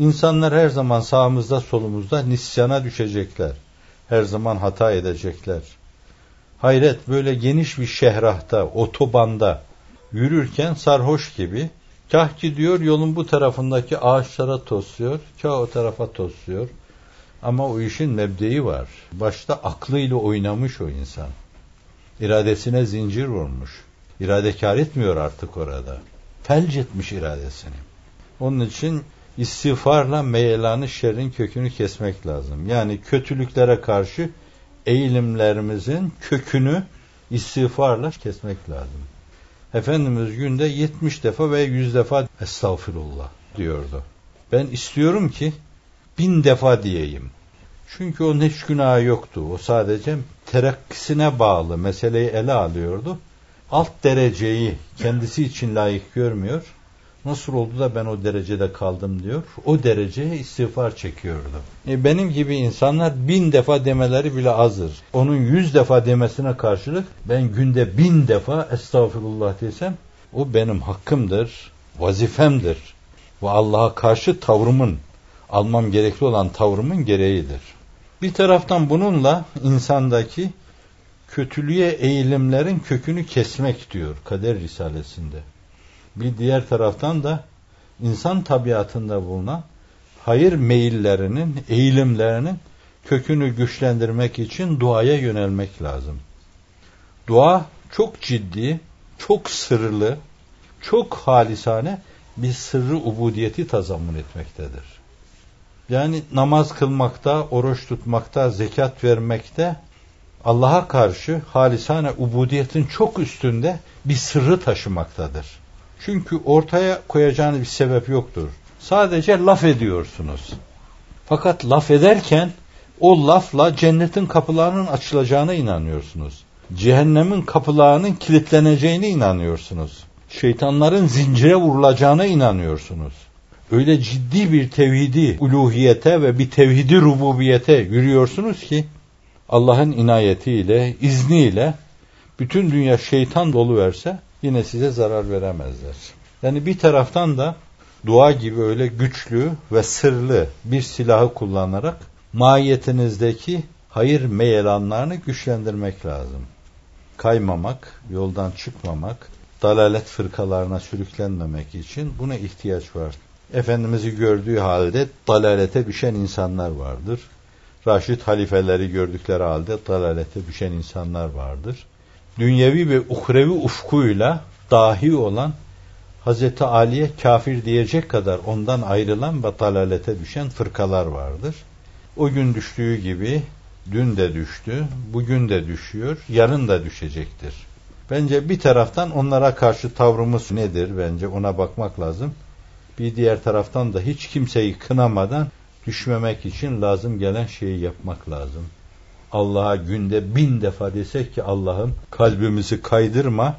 İnsanlar her zaman sağımızda solumuzda nisyana düşecekler. Her zaman hata edecekler. Hayret böyle geniş bir şehrahta, otobanda yürürken sarhoş gibi kah gidiyor yolun bu tarafındaki ağaçlara tosluyor, kah o tarafa tosluyor. Ama o işin mebdeyi var. Başta aklıyla oynamış o insan. İradesine zincir vurmuş. İradekar etmiyor artık orada. Felç etmiş iradesini. Onun için istiğfarla meyelanı şerrin kökünü kesmek lazım. Yani kötülüklere karşı eğilimlerimizin kökünü istiğfarla kesmek lazım. Efendimiz günde 70 defa ve 100 defa estağfirullah diyordu. Ben istiyorum ki bin defa diyeyim. Çünkü onun hiç günahı yoktu. O sadece terakkisine bağlı meseleyi ele alıyordu. Alt dereceyi kendisi için layık görmüyor. Nasıl oldu da ben o derecede kaldım diyor. O dereceye istiğfar çekiyordu. E benim gibi insanlar bin defa demeleri bile azdır. Onun yüz defa demesine karşılık ben günde bin defa estağfurullah desem o benim hakkımdır, vazifemdir. Ve Allah'a karşı tavrımın, almam gerekli olan tavrımın gereğidir. Bir taraftan bununla insandaki kötülüğe eğilimlerin kökünü kesmek diyor Kader Risalesinde. Bir diğer taraftan da insan tabiatında bulunan hayır meyillerinin, eğilimlerinin kökünü güçlendirmek için duaya yönelmek lazım. Dua çok ciddi, çok sırlı, çok halisane bir sırrı ubudiyeti tazammun etmektedir. Yani namaz kılmakta, oruç tutmakta, zekat vermekte Allah'a karşı halisane ubudiyetin çok üstünde bir sırrı taşımaktadır. Çünkü ortaya koyacağınız bir sebep yoktur. Sadece laf ediyorsunuz. Fakat laf ederken o lafla cennetin kapılarının açılacağına inanıyorsunuz. Cehennemin kapılarının kilitleneceğine inanıyorsunuz. Şeytanların zincire vurulacağına inanıyorsunuz. Öyle ciddi bir tevhidi uluhiyete ve bir tevhidi rububiyete yürüyorsunuz ki Allah'ın inayetiyle, izniyle bütün dünya şeytan dolu verse yine size zarar veremezler. Yani bir taraftan da dua gibi öyle güçlü ve sırlı bir silahı kullanarak mahiyetinizdeki hayır meyelanlarını güçlendirmek lazım. Kaymamak, yoldan çıkmamak, dalalet fırkalarına sürüklenmemek için buna ihtiyaç var. Efendimiz'i gördüğü halde dalalete düşen insanlar vardır. Raşid halifeleri gördükleri halde dalalete düşen insanlar vardır. Dünyevi ve uhrevi ufkuyla dahi olan Hazreti Ali'ye kafir diyecek kadar ondan ayrılan ve dalalete düşen fırkalar vardır. O gün düştüğü gibi dün de düştü, bugün de düşüyor, yarın da düşecektir. Bence bir taraftan onlara karşı tavrımız nedir? Bence ona bakmak lazım. Bir diğer taraftan da hiç kimseyi kınamadan düşmemek için lazım gelen şeyi yapmak lazım. Allah'a günde bin defa desek ki Allah'ım kalbimizi kaydırma,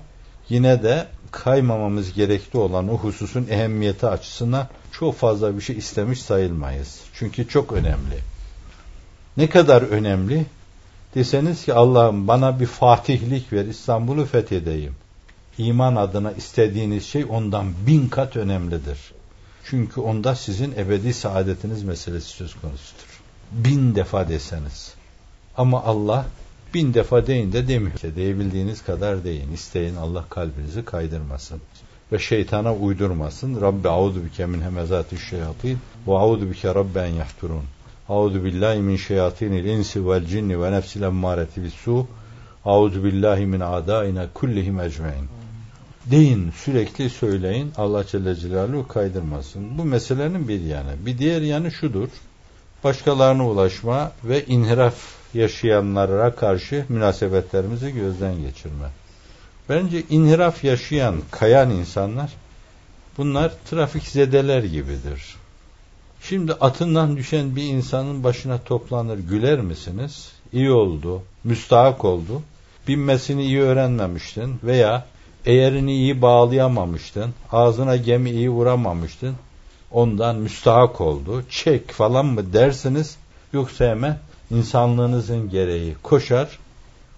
yine de kaymamamız gerekli olan o hususun ehemmiyeti açısından çok fazla bir şey istemiş sayılmayız. Çünkü çok önemli. Ne kadar önemli? Deseniz ki Allah'ım bana bir fatihlik ver, İstanbul'u fethedeyim. İman adına istediğiniz şey ondan bin kat önemlidir. Çünkü onda sizin ebedi saadetiniz meselesi söz konusudur. Bin defa deseniz. Ama Allah bin defa deyin de demiyor. İşte diyebildiğiniz kadar deyin. İsteyin Allah kalbinizi kaydırmasın. Ve şeytana uydurmasın. Rabbi audu bike min hemezati şeyatin ve audu bike rabben yahturun. Audu billahi min şeyatinil insi vel cinni ve nefsil emmareti bissu. Audu billahi min adaina kullihim ecmain. Deyin sürekli söyleyin Allah Celle Celaluhu kaydırmasın. Bu meselenin bir yanı. Bir diğer yanı şudur. Başkalarına ulaşma ve inhiraf yaşayanlara karşı münasebetlerimizi gözden geçirme. Bence inhiraf yaşayan, kayan insanlar bunlar trafik zedeler gibidir. Şimdi atından düşen bir insanın başına toplanır güler misiniz? İyi oldu, müstahak oldu. Binmesini iyi öğrenmemiştin veya eğerini iyi bağlayamamıştın, ağzına gemi iyi vuramamıştın, ondan müstahak oldu, çek falan mı dersiniz, yoksa hemen insanlığınızın gereği koşar,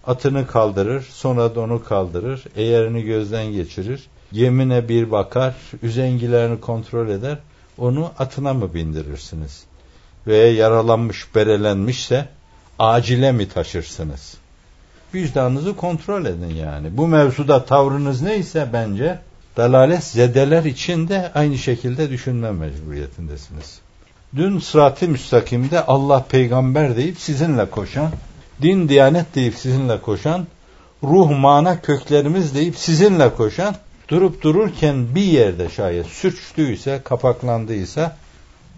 atını kaldırır, sonra da onu kaldırır, eğerini gözden geçirir, gemine bir bakar, üzengilerini kontrol eder, onu atına mı bindirirsiniz? Veya yaralanmış, berelenmişse acile mi taşırsınız? Vicdanınızı kontrol edin yani. Bu mevzuda tavrınız neyse bence dalalet zedeler için de aynı şekilde düşünme mecburiyetindesiniz. Dün sırat-ı müstakimde Allah peygamber deyip sizinle koşan, din diyanet deyip sizinle koşan, ruh mana köklerimiz deyip sizinle koşan, durup dururken bir yerde şayet sürçtüyse, kapaklandıysa,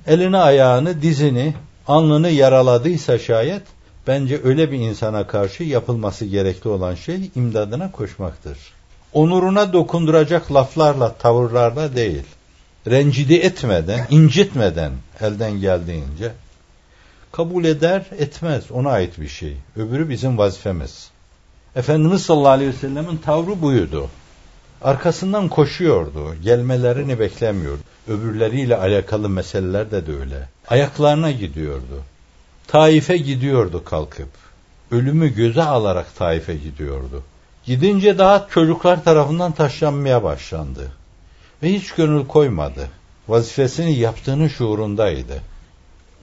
elini ayağını, dizini, alnını yaraladıysa şayet, bence öyle bir insana karşı yapılması gerekli olan şey imdadına koşmaktır. Onuruna dokunduracak laflarla, tavırlarla değil rencide etmeden, incitmeden elden geldiğince kabul eder, etmez. Ona ait bir şey. Öbürü bizim vazifemiz. Efendimiz sallallahu aleyhi ve sellemin tavrı buydu. Arkasından koşuyordu. Gelmelerini beklemiyordu. Öbürleriyle alakalı meselelerde de öyle. Ayaklarına gidiyordu. Taif'e gidiyordu kalkıp. Ölümü göze alarak Taif'e gidiyordu. Gidince daha çocuklar tarafından taşlanmaya başlandı ve hiç gönül koymadı. Vazifesini yaptığının şuurundaydı.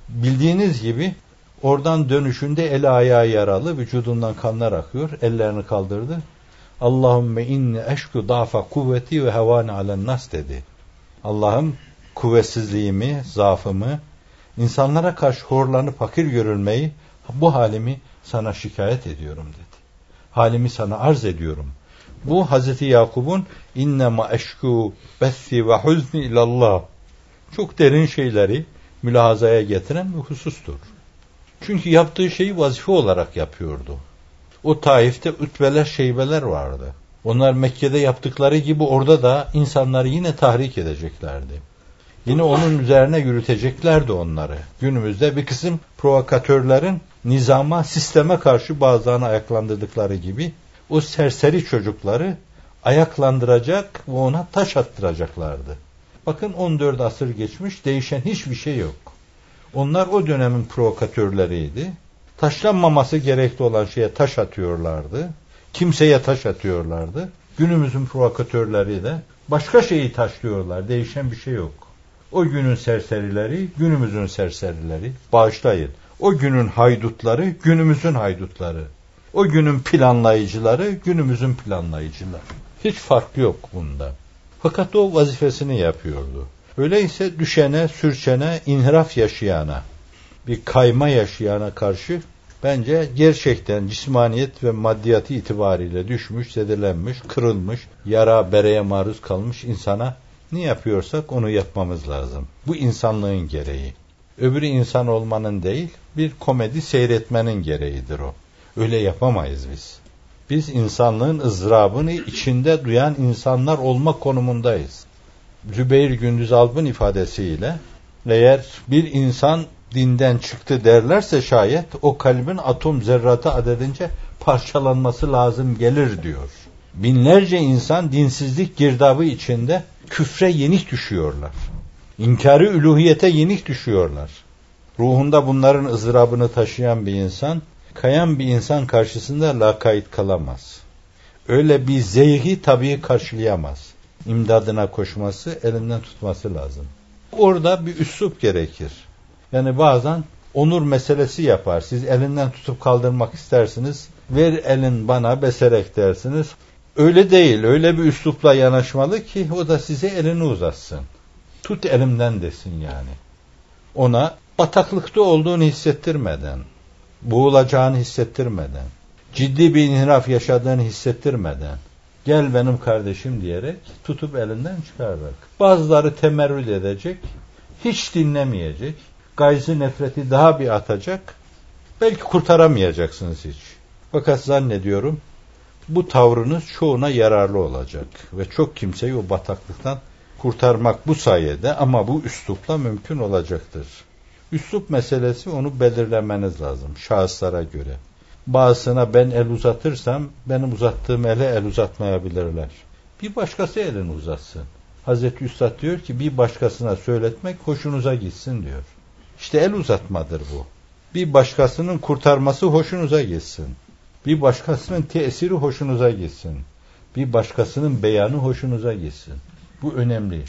Bildiğiniz gibi oradan dönüşünde el ayağı yaralı, vücudundan kanlar akıyor, ellerini kaldırdı. Allahümme inni eşku dafa kuvveti ve hevani alen nas dedi. Allah'ım kuvvetsizliğimi, zaafımı, insanlara karşı horlanıp fakir görülmeyi, bu halimi sana şikayet ediyorum dedi. Halimi sana arz ediyorum. Bu Hazreti Yakub'un innema eşku bethi ve huzni ilallah çok derin şeyleri mülahazaya getiren bir husustur. Çünkü yaptığı şeyi vazife olarak yapıyordu. O Taif'te ütbeler, şeybeler vardı. Onlar Mekke'de yaptıkları gibi orada da insanları yine tahrik edeceklerdi. Yine onun üzerine yürüteceklerdi onları. Günümüzde bir kısım provokatörlerin nizama, sisteme karşı bazılarını ayaklandırdıkları gibi o serseri çocukları ayaklandıracak ve ona taş attıracaklardı. Bakın 14 asır geçmiş değişen hiçbir şey yok. Onlar o dönemin provokatörleriydi. Taşlanmaması gerekli olan şeye taş atıyorlardı. Kimseye taş atıyorlardı. Günümüzün provokatörleri de başka şeyi taşlıyorlar. Değişen bir şey yok. O günün serserileri, günümüzün serserileri. Bağışlayın. O günün haydutları, günümüzün haydutları. O günün planlayıcıları günümüzün planlayıcıları. Hiç fark yok bunda. Fakat o vazifesini yapıyordu. Öyleyse düşene, sürçene, inhiraf yaşayana, bir kayma yaşayana karşı bence gerçekten cismaniyet ve maddiyatı itibariyle düşmüş, zedelenmiş, kırılmış, yara bereye maruz kalmış insana ne yapıyorsak onu yapmamız lazım. Bu insanlığın gereği. Öbürü insan olmanın değil, bir komedi seyretmenin gereğidir o. Öyle yapamayız biz. Biz insanlığın ızdırabını içinde duyan insanlar olma konumundayız. Zübeyir Gündüz Alp'ın ifadesiyle eğer bir insan dinden çıktı derlerse şayet o kalbin atom zerratı adedince parçalanması lazım gelir diyor. Binlerce insan dinsizlik girdabı içinde küfre yenik düşüyorlar. İnkarı üluhiyete yenik düşüyorlar. Ruhunda bunların ızdırabını taşıyan bir insan kayan bir insan karşısında lakayt kalamaz. Öyle bir zeyhi tabii karşılayamaz. İmdadına koşması, elinden tutması lazım. Orada bir üslup gerekir. Yani bazen onur meselesi yapar. Siz elinden tutup kaldırmak istersiniz. Ver elin bana beserek dersiniz. Öyle değil. Öyle bir üslupla yanaşmalı ki o da size elini uzatsın. Tut elimden desin yani. Ona bataklıkta olduğunu hissettirmeden, boğulacağını hissettirmeden, ciddi bir inhiraf yaşadığını hissettirmeden, gel benim kardeşim diyerek tutup elinden çıkararak. Bazıları temerrüt edecek, hiç dinlemeyecek, gayzı nefreti daha bir atacak, belki kurtaramayacaksınız hiç. Fakat zannediyorum bu tavrınız çoğuna yararlı olacak ve çok kimseyi o bataklıktan kurtarmak bu sayede ama bu üslupla mümkün olacaktır. Üslup meselesi onu belirlemeniz lazım şahıslara göre. Bazısına ben el uzatırsam benim uzattığım ele el uzatmayabilirler. Bir başkası elini uzatsın. Hazreti Üstad diyor ki bir başkasına söyletmek hoşunuza gitsin diyor. İşte el uzatmadır bu. Bir başkasının kurtarması hoşunuza gitsin. Bir başkasının tesiri hoşunuza gitsin. Bir başkasının beyanı hoşunuza gitsin. Bu önemli.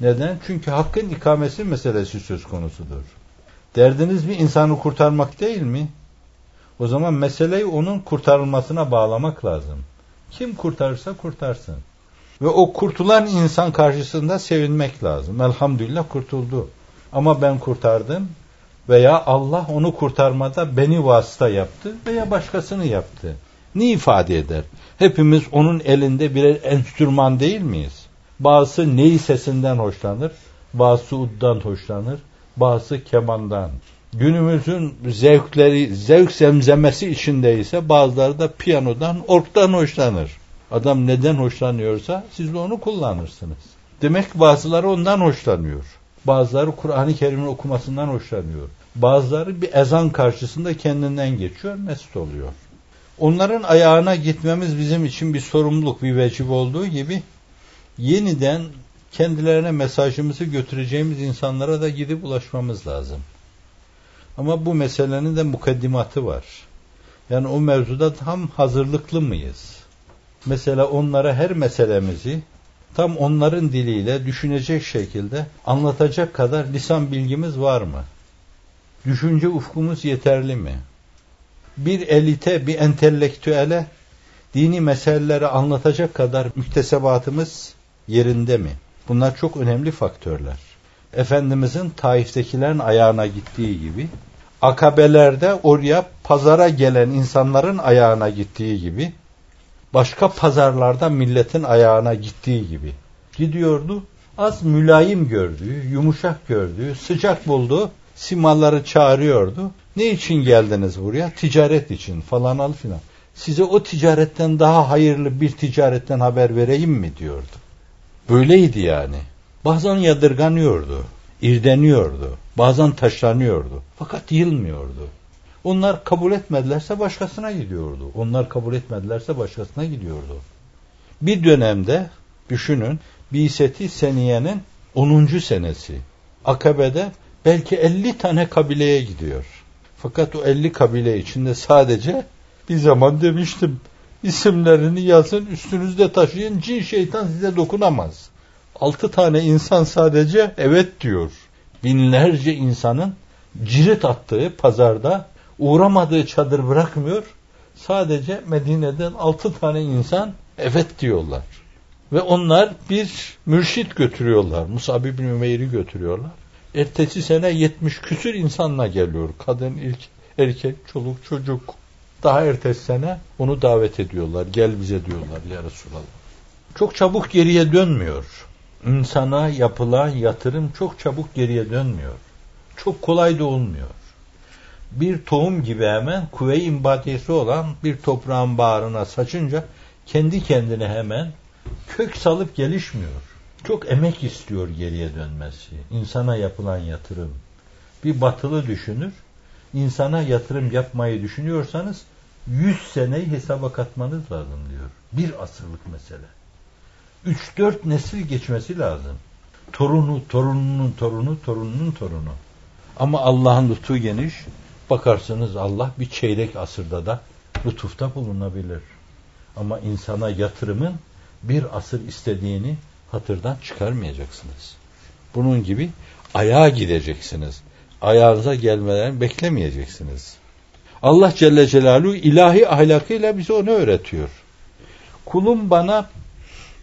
Neden? Çünkü hakkın ikamesi meselesi söz konusudur. Derdiniz bir insanı kurtarmak değil mi? O zaman meseleyi onun kurtarılmasına bağlamak lazım. Kim kurtarırsa kurtarsın. Ve o kurtulan insan karşısında sevinmek lazım. Elhamdülillah kurtuldu. Ama ben kurtardım veya Allah onu kurtarmada beni vasıta yaptı veya başkasını yaptı. Ne ifade eder? Hepimiz onun elinde birer enstrüman değil miyiz? Bazısı ney sesinden hoşlanır, bazısı uddan hoşlanır, bazısı kemandan. Günümüzün zevkleri, zevk zemzemesi içindeyse bazıları da piyanodan, orktan hoşlanır. Adam neden hoşlanıyorsa siz de onu kullanırsınız. Demek bazıları ondan hoşlanıyor. Bazıları Kur'an-ı Kerim'in okumasından hoşlanıyor. Bazıları bir ezan karşısında kendinden geçiyor, mesut oluyor. Onların ayağına gitmemiz bizim için bir sorumluluk, bir vecib olduğu gibi yeniden kendilerine mesajımızı götüreceğimiz insanlara da gidip ulaşmamız lazım. Ama bu meselenin de mukaddimatı var. Yani o mevzuda tam hazırlıklı mıyız? Mesela onlara her meselemizi tam onların diliyle düşünecek şekilde anlatacak kadar lisan bilgimiz var mı? Düşünce ufkumuz yeterli mi? Bir elite, bir entelektüele dini meseleleri anlatacak kadar müktesebatımız yerinde mi? Bunlar çok önemli faktörler. Efendimizin Taif'tekilerin ayağına gittiği gibi, akabelerde oraya pazara gelen insanların ayağına gittiği gibi, başka pazarlarda milletin ayağına gittiği gibi gidiyordu. Az mülayim gördüğü, yumuşak gördüğü, sıcak bulduğu simaları çağırıyordu. Ne için geldiniz buraya? Ticaret için falan al filan. Size o ticaretten daha hayırlı bir ticaretten haber vereyim mi diyordu. Böyleydi yani. Bazen yadırganıyordu, irdeniyordu, bazen taşlanıyordu. Fakat yılmıyordu. Onlar kabul etmedilerse başkasına gidiyordu. Onlar kabul etmedilerse başkasına gidiyordu. Bir dönemde düşünün Biseti Seniye'nin 10. senesi. Akabe'de belki 50 tane kabileye gidiyor. Fakat o 50 kabile içinde sadece bir zaman demiştim isimlerini yazın üstünüzde taşıyın cin şeytan size dokunamaz. 6 tane insan sadece evet diyor. Binlerce insanın cirit attığı pazarda uğramadığı çadır bırakmıyor. Sadece Medine'den altı tane insan evet diyorlar. Ve onlar bir mürşit götürüyorlar. Musab bin Ümeyr'i götürüyorlar. Ertesi sene 70 küsür insanla geliyor. Kadın, ilk, erkek, çoluk, çocuk. Daha ertesi sene onu davet ediyorlar. Gel bize diyorlar ya Resulallah. Çok çabuk geriye dönmüyor. İnsana yapılan yatırım çok çabuk geriye dönmüyor. Çok kolay da olmuyor bir tohum gibi hemen kuvve-i olan bir toprağın bağrına saçınca kendi kendine hemen kök salıp gelişmiyor. Çok emek istiyor geriye dönmesi. İnsana yapılan yatırım. Bir batılı düşünür. İnsana yatırım yapmayı düşünüyorsanız 100 seneyi hesaba katmanız lazım diyor. Bir asırlık mesele. 3-4 nesil geçmesi lazım. Torunu, torununun torunu, torununun torunu. Ama Allah'ın lütfu geniş. Bakarsınız Allah bir çeyrek asırda da lütufta bulunabilir. Ama insana yatırımın bir asır istediğini hatırdan çıkarmayacaksınız. Bunun gibi ayağa gideceksiniz. Ayağınıza gelmelerini beklemeyeceksiniz. Allah Celle Celaluhu ilahi ahlakıyla bize onu öğretiyor. Kulum bana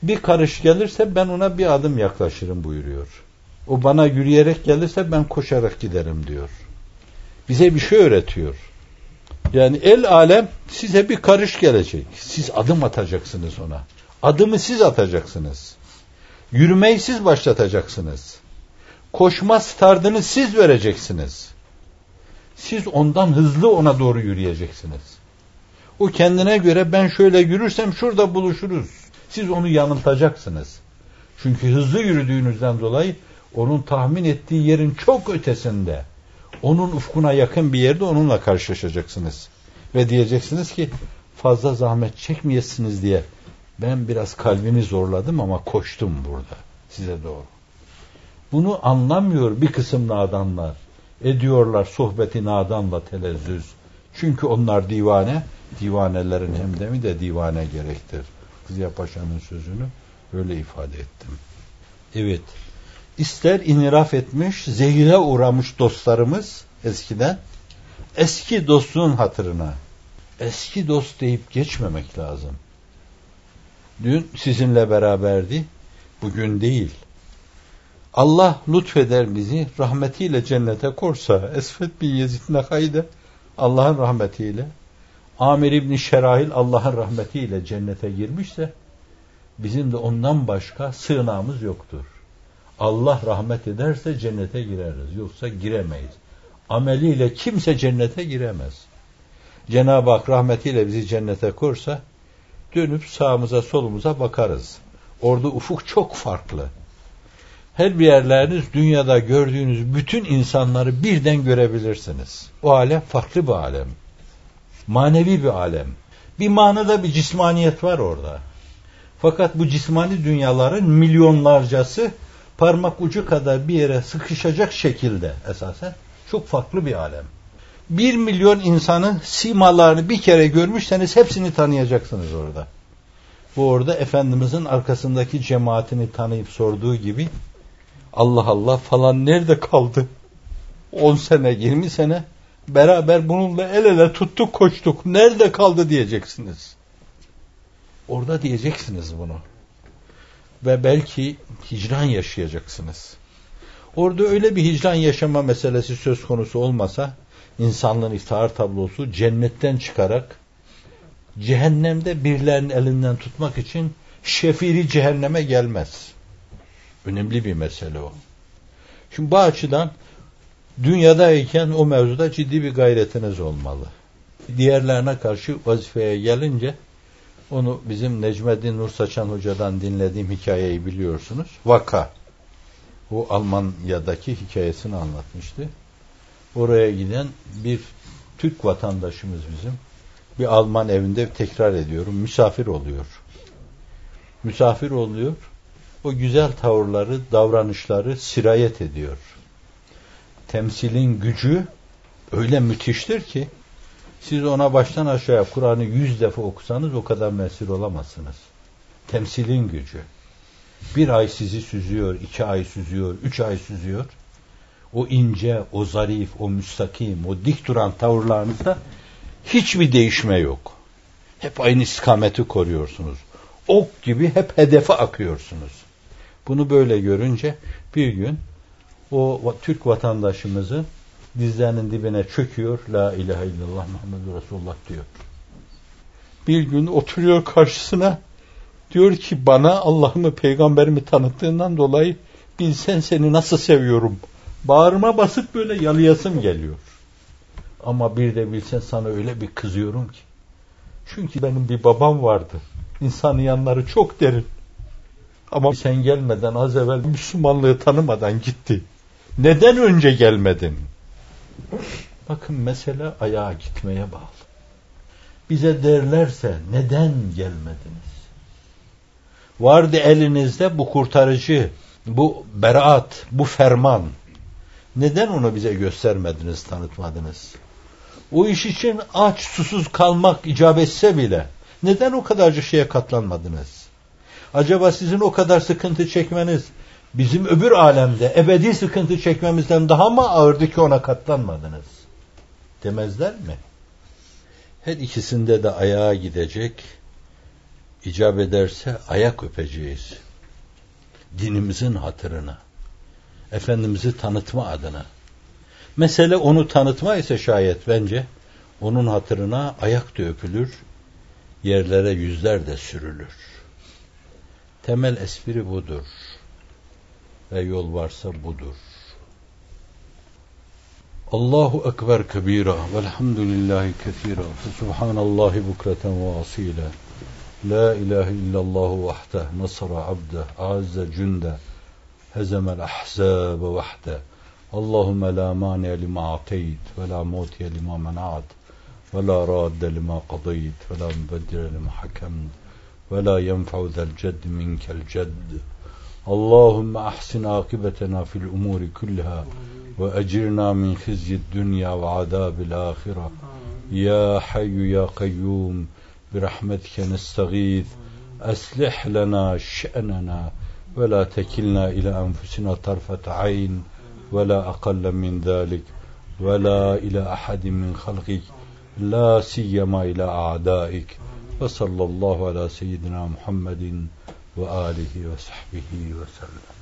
bir karış gelirse ben ona bir adım yaklaşırım buyuruyor. O bana yürüyerek gelirse ben koşarak giderim diyor bize bir şey öğretiyor. Yani el alem size bir karış gelecek. Siz adım atacaksınız ona. Adımı siz atacaksınız. Yürümeyi siz başlatacaksınız. Koşma startını siz vereceksiniz. Siz ondan hızlı ona doğru yürüyeceksiniz. O kendine göre ben şöyle yürürsem şurada buluşuruz. Siz onu yanıltacaksınız. Çünkü hızlı yürüdüğünüzden dolayı onun tahmin ettiği yerin çok ötesinde onun ufkuna yakın bir yerde onunla karşılaşacaksınız. Ve diyeceksiniz ki fazla zahmet çekmeyesiniz diye ben biraz kalbimi zorladım ama koştum burada size doğru. Bunu anlamıyor bir kısım nadanlar. Ediyorlar sohbeti nadanla telezzüz. Çünkü onlar divane, divanelerin hemdemi de divane gerektir. Ziya Paşa'nın sözünü öyle ifade ettim. Evet, ister iniraf etmiş, zehire uğramış dostlarımız eskiden, eski dostluğun hatırına, eski dost deyip geçmemek lazım. Dün sizinle beraberdi, bugün değil. Allah lütfeder bizi, rahmetiyle cennete korsa, Esfet bin Yezid Nekay'de Allah'ın rahmetiyle, Amir İbni Şerahil Allah'ın rahmetiyle cennete girmişse, bizim de ondan başka sığınağımız yoktur. Allah rahmet ederse cennete gireriz. Yoksa giremeyiz. Ameliyle kimse cennete giremez. Cenab-ı Hak rahmetiyle bizi cennete kursa dönüp sağımıza solumuza bakarız. Orada ufuk çok farklı. Her bir yerleriniz dünyada gördüğünüz bütün insanları birden görebilirsiniz. O alem farklı bir alem. Manevi bir alem. Bir manada bir cismaniyet var orada. Fakat bu cismani dünyaların milyonlarcası parmak ucu kadar bir yere sıkışacak şekilde esasen çok farklı bir alem. Bir milyon insanın simalarını bir kere görmüşseniz hepsini tanıyacaksınız orada. Bu orada Efendimizin arkasındaki cemaatini tanıyıp sorduğu gibi Allah Allah falan nerede kaldı? 10 sene 20 sene beraber bununla el ele tuttuk koştuk. Nerede kaldı diyeceksiniz. Orada diyeceksiniz bunu. Ve belki hicran yaşayacaksınız. Orada öyle bir hicran yaşama meselesi söz konusu olmasa insanlığın iftihar tablosu cennetten çıkarak cehennemde birilerinin elinden tutmak için şefiri cehenneme gelmez. Önemli bir mesele o. Şimdi bu açıdan dünyadayken o mevzuda ciddi bir gayretiniz olmalı. Diğerlerine karşı vazifeye gelince onu bizim Necmeddin Nur Saçan Hoca'dan dinlediğim hikayeyi biliyorsunuz. Vaka. O Almanya'daki hikayesini anlatmıştı. Oraya giden bir Türk vatandaşımız bizim. Bir Alman evinde tekrar ediyorum. Misafir oluyor. Misafir oluyor. O güzel tavırları, davranışları sirayet ediyor. Temsilin gücü öyle müthiştir ki siz ona baştan aşağıya Kur'an'ı yüz defa okusanız o kadar mesir olamazsınız. Temsilin gücü. Bir ay sizi süzüyor, iki ay süzüyor, üç ay süzüyor. O ince, o zarif, o müstakim, o dik duran tavırlarınızda hiçbir değişme yok. Hep aynı istikameti koruyorsunuz. Ok gibi hep hedefe akıyorsunuz. Bunu böyle görünce bir gün o Türk vatandaşımızı dizlerinin dibine çöküyor. La ilahe illallah Muhammedur Resulullah diyor. Bir gün oturuyor karşısına diyor ki bana Allah'ımı peygamberimi tanıttığından dolayı bilsen seni nasıl seviyorum. Bağrıma basıp böyle yalayasım geliyor. Ama bir de bilsen sana öyle bir kızıyorum ki. Çünkü benim bir babam vardı. İnsanın yanları çok derin. Ama sen gelmeden az evvel Müslümanlığı tanımadan gitti. Neden önce gelmedin? Bakın mesele ayağa gitmeye bağlı. Bize derlerse neden gelmediniz? Vardı elinizde bu kurtarıcı, bu beraat, bu ferman. Neden onu bize göstermediniz, tanıtmadınız? O iş için aç, susuz kalmak icap etse bile neden o kadarcık şeye katlanmadınız? Acaba sizin o kadar sıkıntı çekmeniz bizim öbür alemde ebedi sıkıntı çekmemizden daha mı ağırdı ki ona katlanmadınız? Demezler mi? Her ikisinde de ayağa gidecek, icap ederse ayak öpeceğiz. Dinimizin hatırına, Efendimiz'i tanıtma adına. Mesele onu tanıtma ise şayet bence, onun hatırına ayak da öpülür, yerlere yüzler de sürülür. Temel espri budur. Ve yol varsa budur. Allahu Ekber kebira velhamdülillahi kethira ve subhanallahi bukreten ve asile la ilahe illallahu vahde nasara abde azze cünde hezemel ahzabe vahde Allahümme la maniye lima لا Ve la mutiye lima موتي Ve la radde lima لما Ve la mübeddire lima حكمت la yenfa'u zel cedd minkel cedd اللهم أحسن عاقبتنا في الأمور كلها وأجرنا من خزي الدنيا وعذاب الآخرة. يا حي يا قيوم برحمتك نستغيث. أصلح لنا شأننا ولا تكلنا إلى أنفسنا طرفة عين ولا أقل من ذلك ولا إلى أحد من خلقك لا سيما إلى أعدائك. ve sallallahu ala seyyidina Muhammedin ve alihi ve sahbihi ve sellem.